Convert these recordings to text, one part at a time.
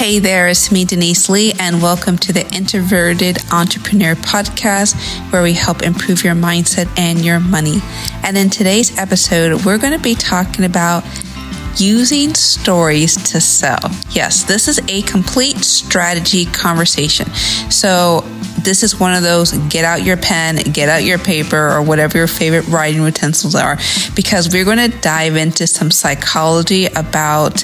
Hey there, it's me, Denise Lee, and welcome to the Introverted Entrepreneur Podcast, where we help improve your mindset and your money. And in today's episode, we're going to be talking about using stories to sell. Yes, this is a complete strategy conversation. So, this is one of those get out your pen, get out your paper, or whatever your favorite writing utensils are, because we're going to dive into some psychology about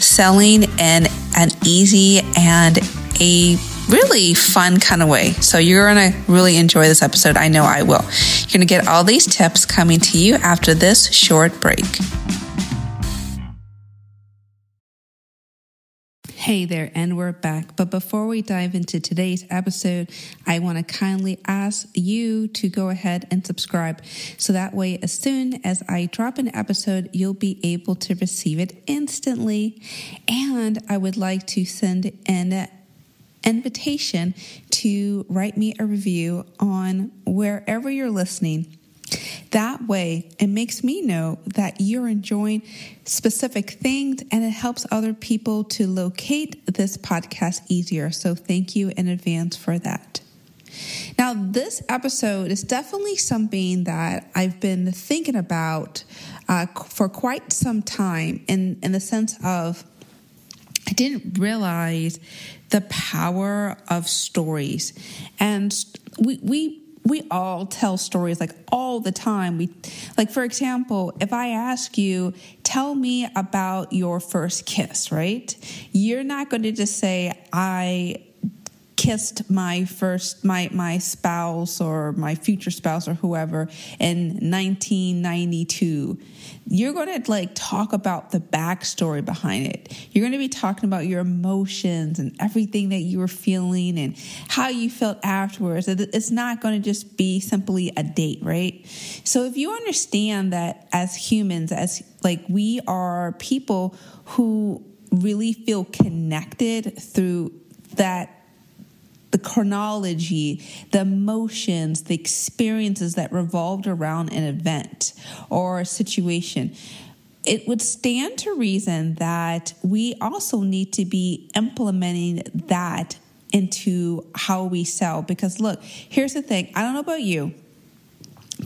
selling in an easy and a really fun kind of way. So you're going to really enjoy this episode. I know I will. You're going to get all these tips coming to you after this short break. Hey there, and we're back. But before we dive into today's episode, I want to kindly ask you to go ahead and subscribe. So that way, as soon as I drop an episode, you'll be able to receive it instantly. And I would like to send an invitation to write me a review on wherever you're listening. That way, it makes me know that you're enjoying specific things and it helps other people to locate this podcast easier. So, thank you in advance for that. Now, this episode is definitely something that I've been thinking about uh, for quite some time in, in the sense of I didn't realize the power of stories. And we, we we all tell stories like all the time. We like for example, if I ask you, tell me about your first kiss, right? You're not going to just say I kissed my first my my spouse or my future spouse or whoever in 1992 you're going to like talk about the backstory behind it. You're going to be talking about your emotions and everything that you were feeling and how you felt afterwards. It's not going to just be simply a date right? So if you understand that as humans as like we are people who really feel connected through that the chronology, the emotions, the experiences that revolved around an event or a situation, it would stand to reason that we also need to be implementing that into how we sell. Because look, here's the thing I don't know about you,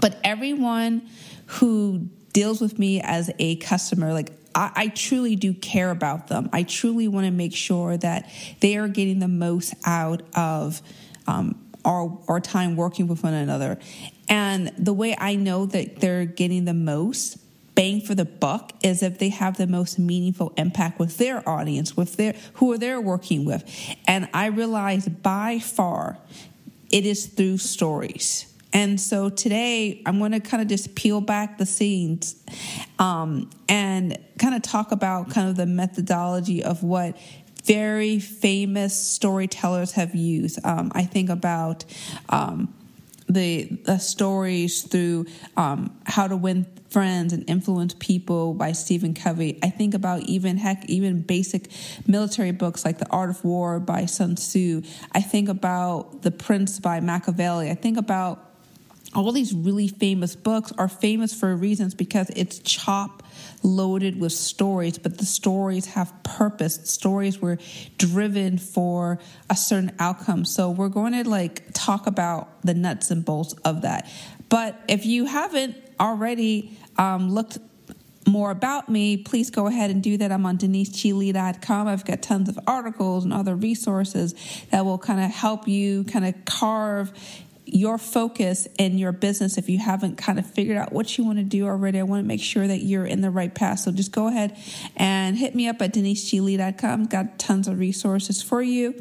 but everyone who deals with me as a customer, like I, I, truly do care about them. I truly want to make sure that they are getting the most out of um, our, our time working with one another. And the way I know that they're getting the most bang for the buck is if they have the most meaningful impact with their audience, with their who are they're working with. And I realize by far it is through stories. And so today I'm going to kind of just peel back the scenes um, and kind of talk about kind of the methodology of what very famous storytellers have used. Um, I think about um, the, the, stories through um, How to Win Friends and Influence People by Stephen Covey. I think about even heck, even basic military books like The Art of War by Sun Tzu. I think about The Prince by Machiavelli. I think about all these really famous books are famous for reasons because it's chop loaded with stories, but the stories have purpose. Stories were driven for a certain outcome. So we're going to like talk about the nuts and bolts of that. But if you haven't already um, looked more about me, please go ahead and do that. I'm on deniseglee.com. I've got tons of articles and other resources that will kind of help you kind of carve your focus in your business if you haven't kind of figured out what you want to do already i want to make sure that you're in the right path. So just go ahead and hit me up at deniseglee.com got tons of resources for you.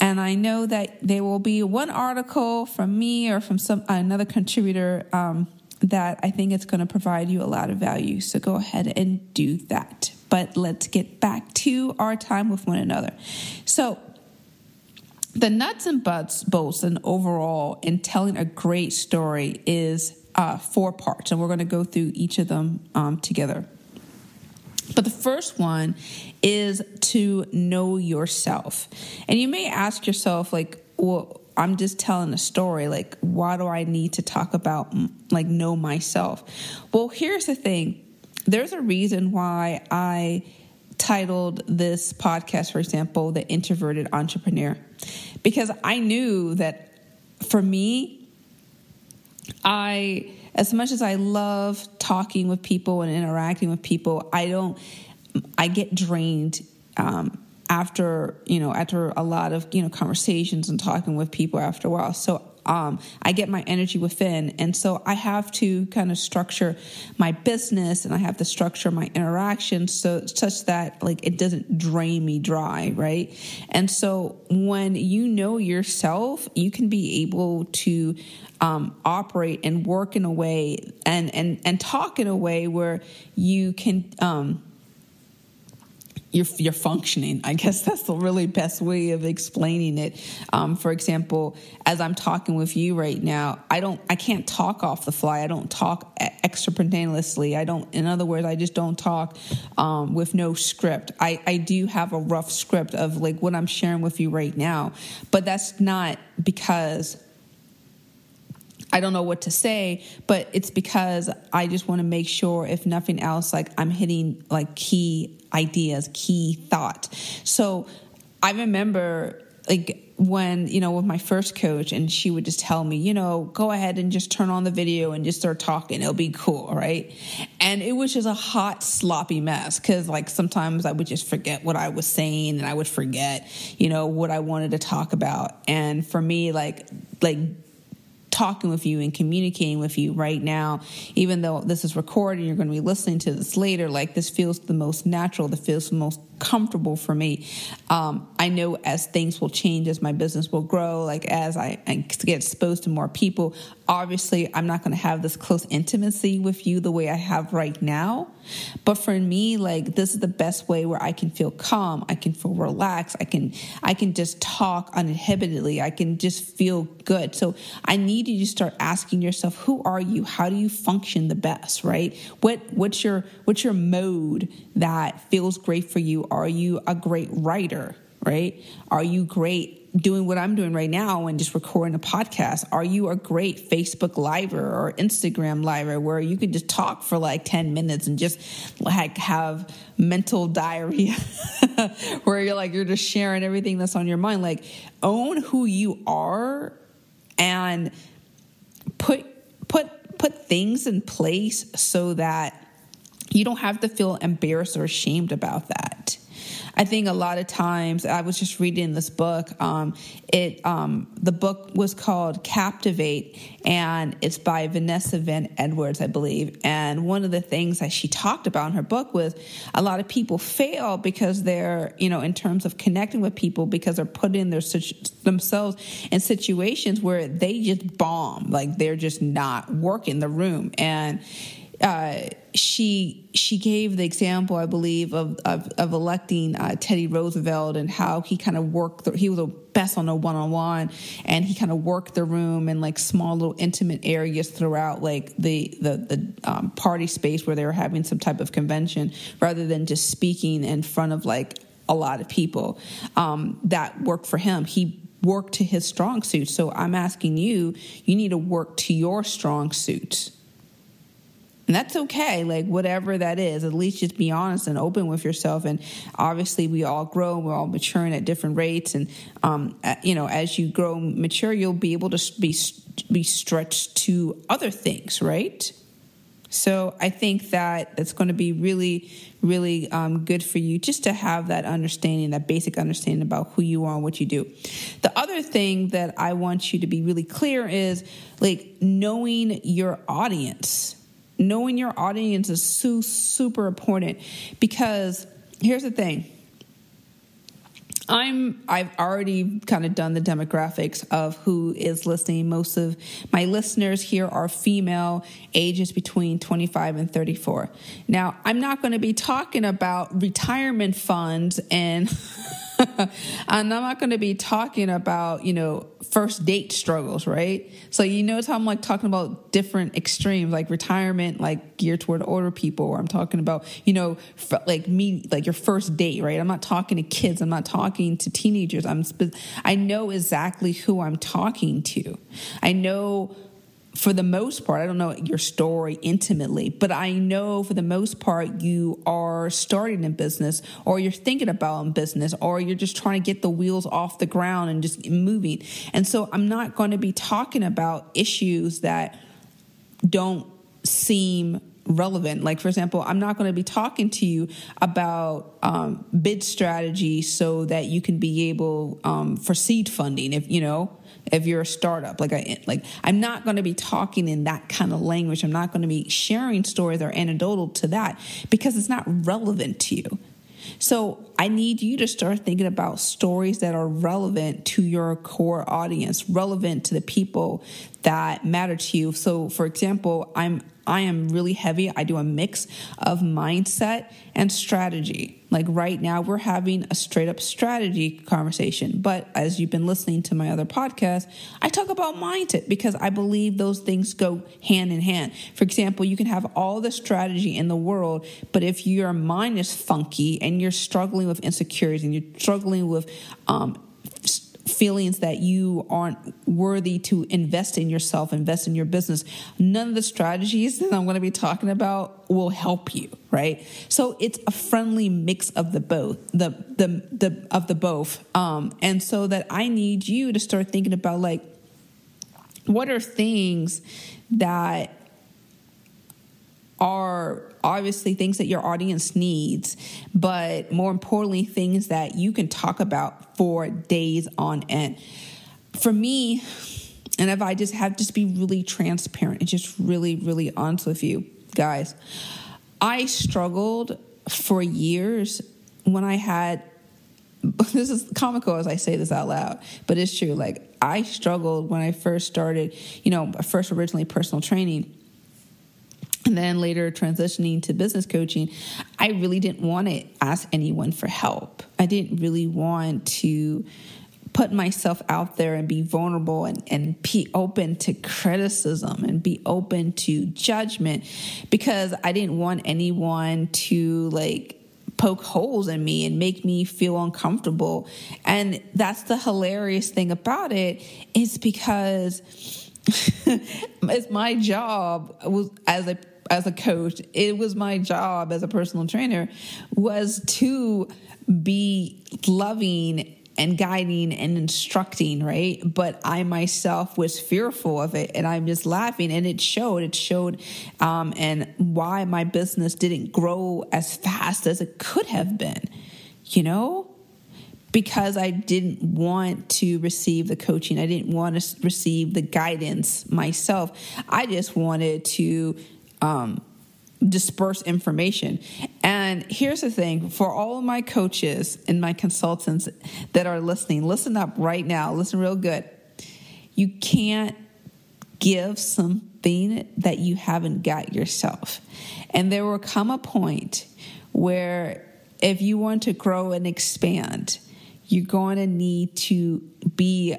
And i know that there will be one article from me or from some another contributor um, that i think it's going to provide you a lot of value. So go ahead and do that. But let's get back to our time with one another. So the nuts and bolts, bolts and overall in telling a great story is uh, four parts, and we're going to go through each of them um, together. But the first one is to know yourself. And you may ask yourself, like, well, I'm just telling a story. Like, why do I need to talk about, like, know myself? Well, here's the thing there's a reason why I titled this podcast, for example, The Introverted Entrepreneur, because I knew that for me, I, as much as I love talking with people and interacting with people, I don't, I get drained. Um, after you know after a lot of you know conversations and talking with people after a while so um, I get my energy within. And so I have to kind of structure my business and I have to structure my interactions so such that like it doesn't drain me dry, right? And so when you know yourself, you can be able to um, operate and work in a way and and and talk in a way where you can um, you're, you're functioning. I guess that's the really best way of explaining it. Um, for example, as I'm talking with you right now, I don't, I can't talk off the fly. I don't talk extemporaneously. I don't, in other words, I just don't talk um, with no script. I, I do have a rough script of like what I'm sharing with you right now, but that's not because I don't know what to say, but it's because I just want to make sure, if nothing else, like I'm hitting like key ideas, key thought. So I remember like when you know with my first coach and she would just tell me you know go ahead and just turn on the video and just start talking. It'll be cool right? And it was just a hot sloppy mess because like sometimes i would just forget what i was saying and i would forget you know what i wanted to talk about. And for me like like talking with you and communicating with you right now, even though this is recorded, you're going to be listening to this later. Like this feels the most natural, this feels the most comfortable for me. Um, I know as things will change, as my business will grow, like as I, I get exposed to more people, obviously I'm not going to have this close intimacy with you the way I have right now. But for me, like this is the best way where I can feel calm, I can feel relaxed, I can I can just talk uninhibitedly, I can just feel good. So I need you to start asking yourself, who are you? How do you function the best, right? What what's your what's your mode that feels great for you? Are you a great writer? Right? Are you great doing what I'm doing right now and just recording a podcast? Are you a great Facebook Liver or Instagram Liver where you can just talk for like 10 minutes and just like have mental diarrhea where you're like, you're just sharing everything that's on your mind? Like, own who you are and put, put, put things in place so that you don't have to feel embarrassed or ashamed about that. I think a lot of times I was just reading this book. Um, it um, the book was called Captivate, and it's by Vanessa Van Edwards, I believe. And one of the things that she talked about in her book was a lot of people fail because they're you know in terms of connecting with people because they're putting their themselves in situations where they just bomb, like they're just not working the room and uh, she she gave the example, I believe, of of, of electing uh, Teddy Roosevelt and how he kind of worked. The, he was the best on a one on one, and he kind of worked the room in like small little intimate areas throughout like the the the um, party space where they were having some type of convention, rather than just speaking in front of like a lot of people. Um, that worked for him. He worked to his strong suit. So I'm asking you, you need to work to your strong suits and that's okay, like whatever that is, at least just be honest and open with yourself. And obviously, we all grow, we're all maturing at different rates. And, um, you know, as you grow mature, you'll be able to be, be stretched to other things, right? So I think that it's going to be really, really um, good for you just to have that understanding, that basic understanding about who you are and what you do. The other thing that I want you to be really clear is like knowing your audience knowing your audience is so super important because here's the thing I'm I've already kind of done the demographics of who is listening. Most of my listeners here are female, ages between 25 and 34. Now, I'm not going to be talking about retirement funds and and I'm not going to be talking about, you know, first date struggles, right? So you notice how I'm like talking about different extremes, like retirement, like geared toward older people, or I'm talking about, you know, like me, like your first date, right? I'm not talking to kids. I'm not talking to teenagers. I'm, I know exactly who I'm talking to. I know for the most part, I don't know your story intimately, but I know for the most part you are starting a business or you're thinking about a business or you're just trying to get the wheels off the ground and just moving. And so I'm not going to be talking about issues that don't seem relevant. Like, for example, I'm not going to be talking to you about um, bid strategy so that you can be able um, for seed funding. If you know, if you're a startup, like I like, I'm not going to be talking in that kind of language. I'm not going to be sharing stories or anecdotal to that because it's not relevant to you. So I need you to start thinking about stories that are relevant to your core audience, relevant to the people that matter to you. So for example, I'm I am really heavy. I do a mix of mindset and strategy. Like right now, we're having a straight up strategy conversation. But as you've been listening to my other podcast, I talk about mindset because I believe those things go hand in hand. For example, you can have all the strategy in the world, but if your mind is funky and you're struggling with insecurities and you're struggling with um, feelings that you aren't worthy to invest in yourself, invest in your business, none of the strategies that I'm going to be talking about will help you, right? So it's a friendly mix of the both, the the the of the both. Um, and so that I need you to start thinking about like what are things that are obviously things that your audience needs, but more importantly, things that you can talk about for days on end. For me, and if I just have just be really transparent and just really, really honest with you guys, I struggled for years when I had this is comical as I say this out loud, but it's true. Like I struggled when I first started, you know, first originally personal training and then later transitioning to business coaching, I really didn't want to ask anyone for help. I didn't really want to put myself out there and be vulnerable and, and be open to criticism and be open to judgment because I didn't want anyone to like poke holes in me and make me feel uncomfortable. And that's the hilarious thing about it is because it's my job was as a as a coach it was my job as a personal trainer was to be loving and guiding and instructing, right? But I myself was fearful of it and I'm just laughing and it showed. It showed um, and why my business didn't grow as fast as it could have been, you know? because I didn't want to receive the coaching. I didn't want to receive the guidance myself. I just wanted to um, disperse information. And here's the thing for all of my coaches and my consultants that are listening, listen up right now, listen real good. You can't give something that you haven't got yourself. And there will come a point where if you want to grow and expand, you're going to need to be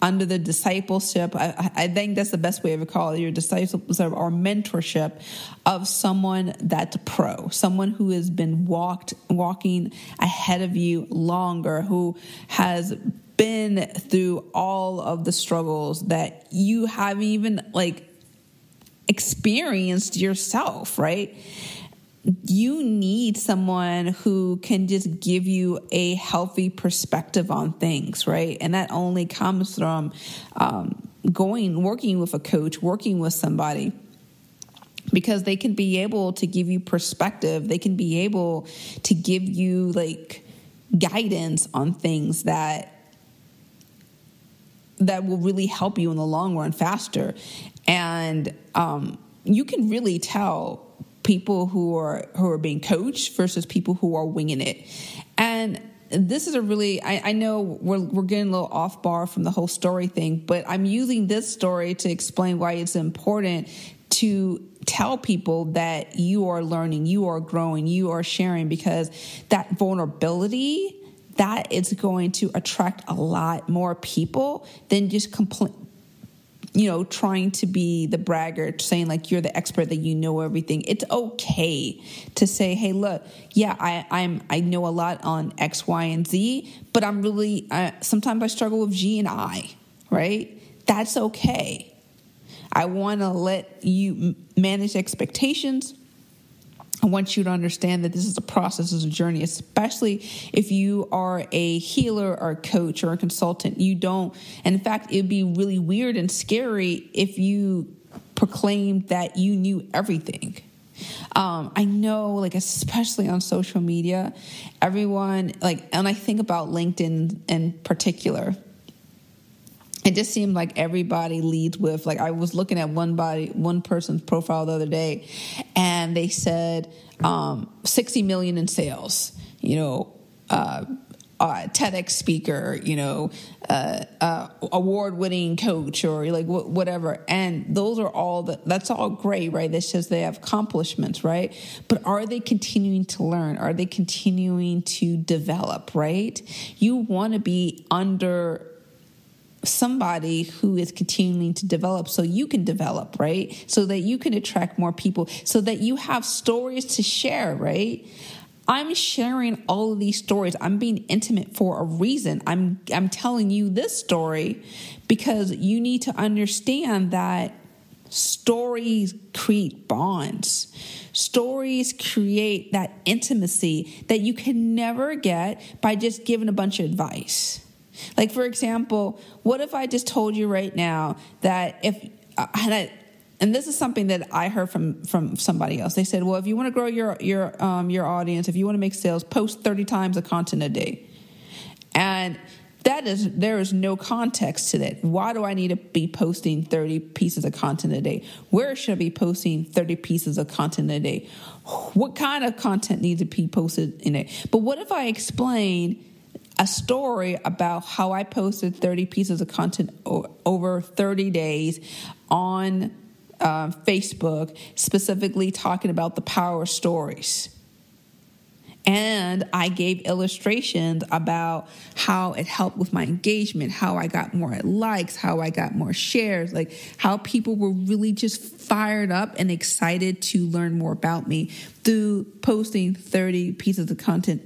under the discipleship. I, I, think that's the best way of call it. Your discipleship or mentorship of someone that's pro, someone who has been walked walking ahead of you longer, who has been through all of the struggles that you haven't even like experienced yourself, right? You need someone who can just give you a healthy perspective on things, right? And that only comes from um, going, working with a coach, working with somebody because they can be able to give you perspective. They can be able to give you like guidance on things that that will really help you in the long run faster. And um, you can really tell people who are who are being coached versus people who are winging it. And this is a really I, I, know we're we're getting a little off bar from the whole story thing, but I'm using this story to explain why it's important to tell people that you are learning, you are growing, you are sharing because that vulnerability that is going to attract a lot more people than just complain you know, trying to be the braggart, saying like you're the expert that you know everything. It's okay to say, hey, look, yeah, I, I'm I know a lot on X, Y, and Z, but I'm really sometimes I struggle with G and I, right? That's okay. I want to let you manage expectations. I want you to understand that this is a process, is a journey, especially if you are a healer or a coach or a consultant. You don't, and in fact, it'd be really weird and scary if you proclaimed that you knew everything. Um, I know, like, especially on social media, everyone, like, and I think about LinkedIn in particular it just seemed like everybody leads with like I was looking at one body one person's profile the other day and they said um, 60 million in sales you know uh, uh, TEDx speaker, you know, uh, uh, award-winning coach, or like wh- whatever. And those are all that's all great, right? That says they have accomplishments, right? But are they continuing to learn? Are they continuing to develop, right? You want to be under somebody who is continuing to develop so you can develop, right? So that you can attract more people, so that you have stories to share, right? I'm sharing all of these stories. I'm being intimate for a reason. I'm I'm telling you this story because you need to understand that stories create bonds. Stories create that intimacy that you can never get by just giving a bunch of advice. Like, for example, what if I just told you right now that if, uh, and, I, and this is something that I heard from from somebody else. They said, "Well, if you want to grow your your um, your audience, if you want to make sales, post thirty times a content a day." And that is there is no context to that. Why do I need to be posting thirty pieces of content a day? Where should I be posting thirty pieces of content a day? What kind of content needs to be posted in it? But what if I explain? A story about how I posted 30 pieces of content over 30 days on uh, Facebook, specifically talking about the power stories. And I gave illustrations about how it helped with my engagement, how I got more likes, how I got more shares, like how people were really just fired up and excited to learn more about me through posting 30 pieces of content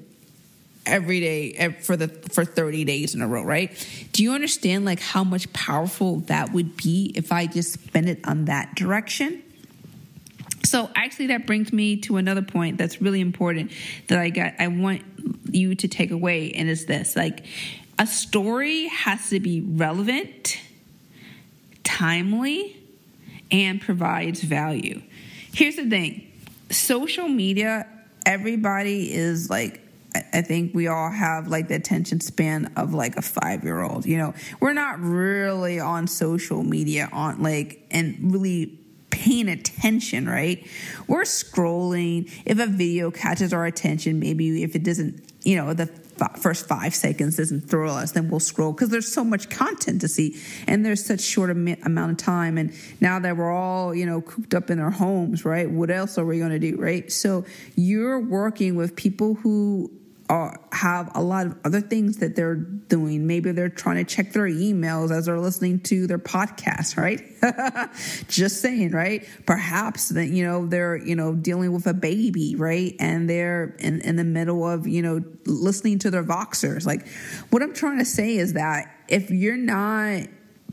every day for the for 30 days in a row right? Do you understand like how much powerful that would be if i just spend it on that direction? So actually that brings me to another point that's really important that i got i want you to take away and is this like a story has to be relevant timely and provides value. Here's the thing. Social media everybody is like I think we all have like the attention span of like a five year old. You know, we're not really on social media on like and really paying attention, right? We're scrolling. If a video catches our attention, maybe if it doesn't, you know, the first five seconds doesn't thrill us, then we'll scroll because there's so much content to see and there's such short amount of time. And now that we're all, you know, cooped up in our homes, right? What else are we going to do, right? So you're working with people who are, have a lot of other things that they're doing. Maybe they're trying to check their emails as they're listening to their podcast, right? Just saying, right? Perhaps that, you know, they're, you know, dealing with a baby, right? And they're in, in the middle of, you know, listening to their Voxers. Like, what I'm trying to say is that if you're not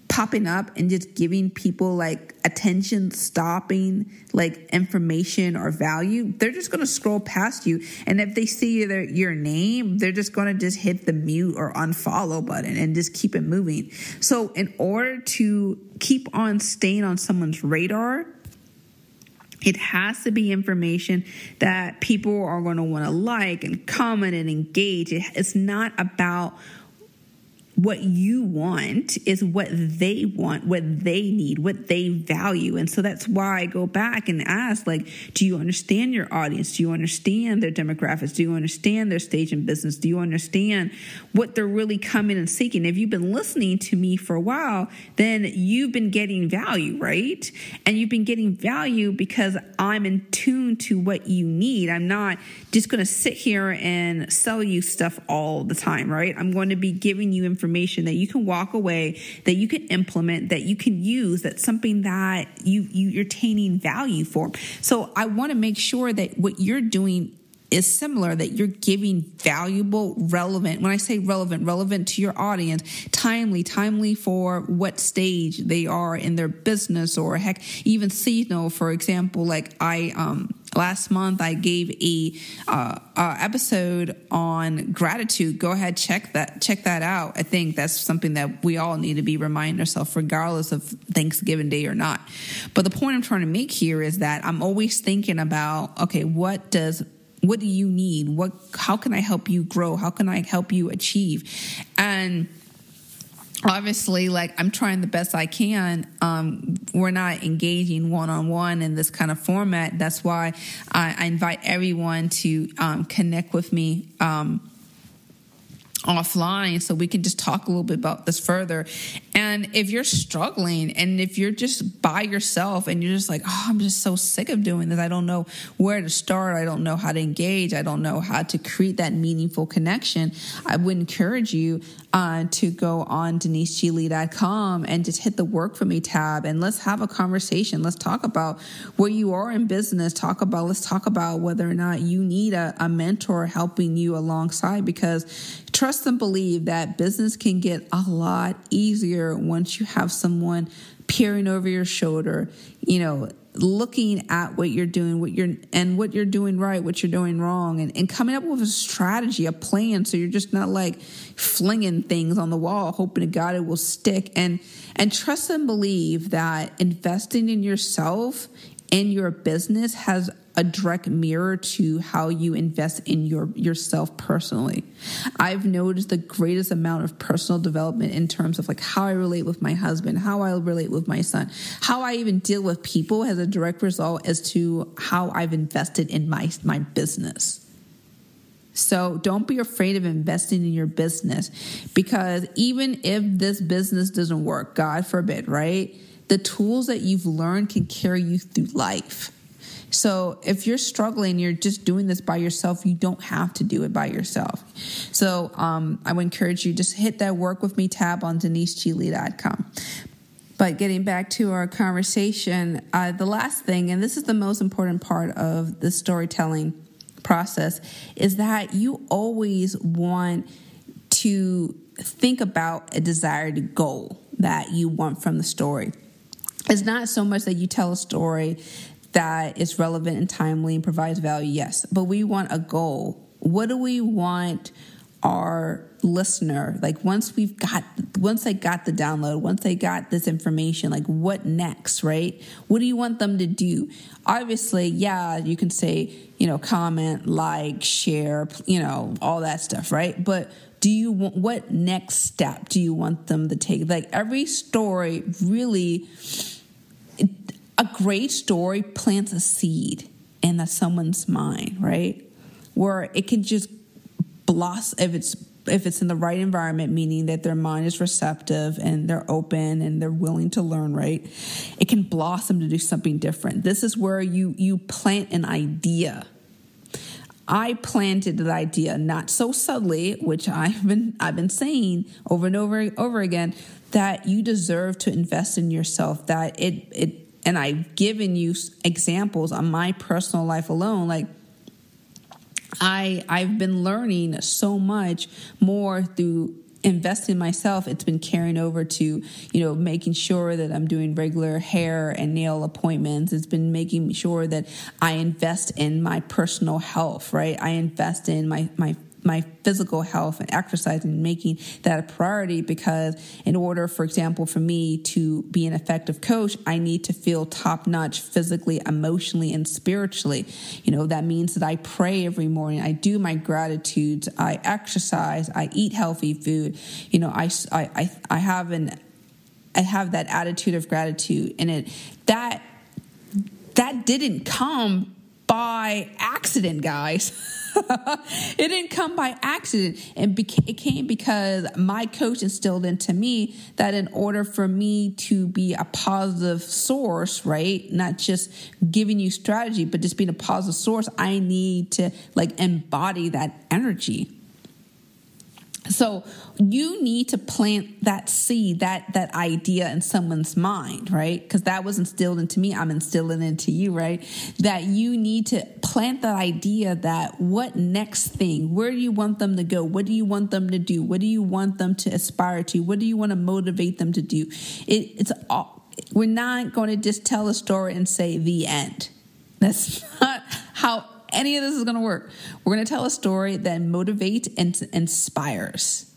popping up and just giving people like attention stopping like information or value they're just going to scroll past you and if they see their, your name they're just going to just hit the mute or unfollow button and just keep it moving so in order to keep on staying on someone's radar it has to be information that people are going to want to like and comment and engage. It's not about what you want is what they want, what they need, what they value. And so that's why I go back and ask, like, do you understand your audience? Do you understand their demographics? Do you understand their stage in business? Do you understand what they're really coming and seeking? If you've been listening to me for a while, then you've been getting value, right? And you've been getting value because I'm in tune to what you need. I'm not just going to sit here and sell you stuff all the time, right? I'm going to be giving you information information that you can walk away, that you can implement, that you can use, that's something that you, you you're attaining value for. So I want to make sure that what you're doing is similar that you're giving valuable, relevant, when I say relevant, relevant to your audience, timely, timely for what stage they are in their business or heck, even seasonal. For example, like I, um, last month I gave a, uh, uh, episode on gratitude. Go ahead, check that, check that out. I think that's something that we all need to be reminding ourselves regardless of Thanksgiving Day or not. But the point I'm trying to make here is that I'm always thinking about, okay, what does what do you need? What how can I help you grow? How can I help you achieve? And obviously like i'm trying the best i can. Um, we're not engaging one-on-one in this kind of format. That's why i, I invite everyone to um, connect with me um, offline so we can just talk a little bit about this further. And if you're struggling and if you're just by yourself and you're just like, oh, I'm just so sick of doing this, I don't know where to start, I don't know how to engage, I don't know how to create that meaningful connection, I would encourage you uh, to go on deniseglee.com and just hit the work for me tab and let's have a conversation. Let's talk about where you are in business. Talk about, let's talk about whether or not you need a, a mentor helping you alongside because trust and believe that business can get a lot easier once you have someone peering over your shoulder, you know, looking at what you're doing, what you're and what you're doing right, what you're doing wrong, and, and coming up with a strategy, a plan, so you're just not like flinging things on the wall, hoping to God it will stick. And and trust and believe that investing in yourself and your business has a direct mirror to how you invest in your yourself personally. I've noticed the greatest amount of personal development in terms of like how I relate with my husband, how I relate with my son, how I even deal with people has a direct result as to how I've invested in my my business. So don't be afraid of investing in your business because even if this business doesn't work, God forbid, right? The tools that you've learned can carry you through life. So if you're struggling, you're just doing this by yourself, you don't have to do it by yourself. So um, I would encourage you just hit that work with me tab on deniseglee.com. But getting back to our conversation, uh, the last thing, and this is the most important part of the storytelling process, is that you always want to think about a desired goal that you want from the story. It's not so much that you tell a story that is relevant and timely and provides value, yes. But we want a goal. What do we want our listener like once we've got once they got the download once they got this information like what next right what do you want them to do obviously yeah you can say you know comment like share you know all that stuff right but do you want what next step do you want them to take like every story really a great story plants a seed in someone's mind, right? Where it can just blossom if it's if it's in the right environment, meaning that their mind is receptive and they're open and they're willing to learn, right? It can blossom to do something different. This is where you you plant an idea. I planted the idea not so subtly, which I've been I've been saying over and over over again that you deserve to invest in yourself. That it it and I've given you examples on my personal life alone, like I I've been learning so much more through investing in myself. It's been carrying over to you know making sure that i'm doing regular hair and nail appointments. It's been making sure that i invest in my personal health right? I invest in my my my physical health and exercise and making that a priority because in order for example for me to be an effective coach i need to feel top notch physically emotionally and spiritually. You know that means that i pray every morning. I do my gratitudes. I exercise. I eat healthy food. You know i i i have an i have that attitude of gratitude. And it that that didn't come by accident guys it didn't come by accident. Beca- it came because my coach instilled into me that in order for me to be a positive source, right? Not just giving you strategy, but just being a positive source, I need to like embody that energy. So you need to plant that seed, that that idea in someone's mind, right? Because that was instilled into me. I'm instilling into you, right? That you need to plant that idea that what next thing? Where do you want them to go? What do you want them to do? What do you want them to aspire to? What do you want to motivate them to do? It, it's all. We're not going to just tell a story and say the end. That's not how any of this is going to work. We're going to tell a story that motivates and inspires.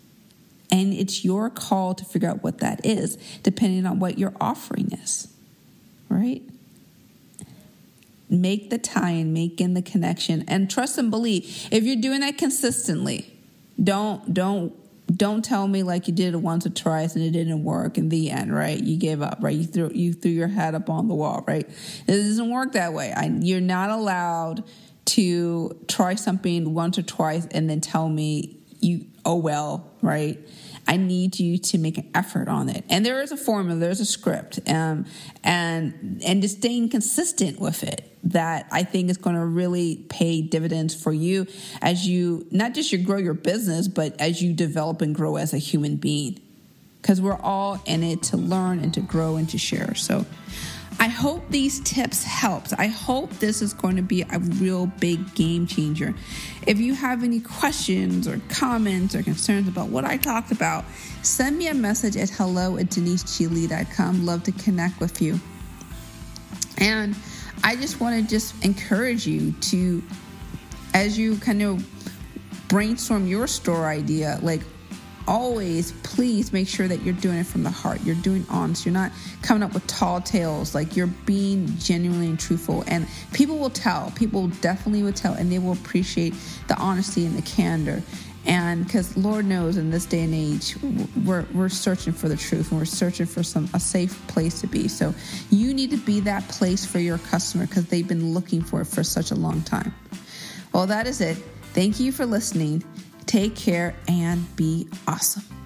And it's your call to figure out what that is, depending on what your offering is. Right? Make the tie and make in the connection and trust and believe. If you're doing that consistently, don't don't don't tell me like you did it once or twice and it didn't work in the end, right? You gave up, right? You threw you threw your head up on the wall, right? It doesn't work that way. I, you're not allowed to try something once or twice and then tell me you oh well right? I need you to make an effort on it. And there is a formula there's a script um, and and just staying consistent with it that i think is going to really pay dividends for you as you not just you grow your business but as you develop and grow as a human being. Because we're all in it to learn and to grow and to share. So I hope these tips helped. I hope this is going to be a real big game changer. If you have any questions or comments or concerns about what I talked about, send me a message at hello at deniseglee.com. Love to connect with you. And I just want to just encourage you to, as you kind of brainstorm your store idea, like always please make sure that you're doing it from the heart. You're doing honest. You're not coming up with tall tales. Like you're being genuinely and truthful. And people will tell. People definitely will tell. And they will appreciate the honesty and the candor. And because lord knows in this day and age we're, we're searching for the truth and we're searching for some a safe place to be. So you need to be that place for your customer because they've been looking for it for such a long time. Well that is it. Thank you for listening Take care and be awesome.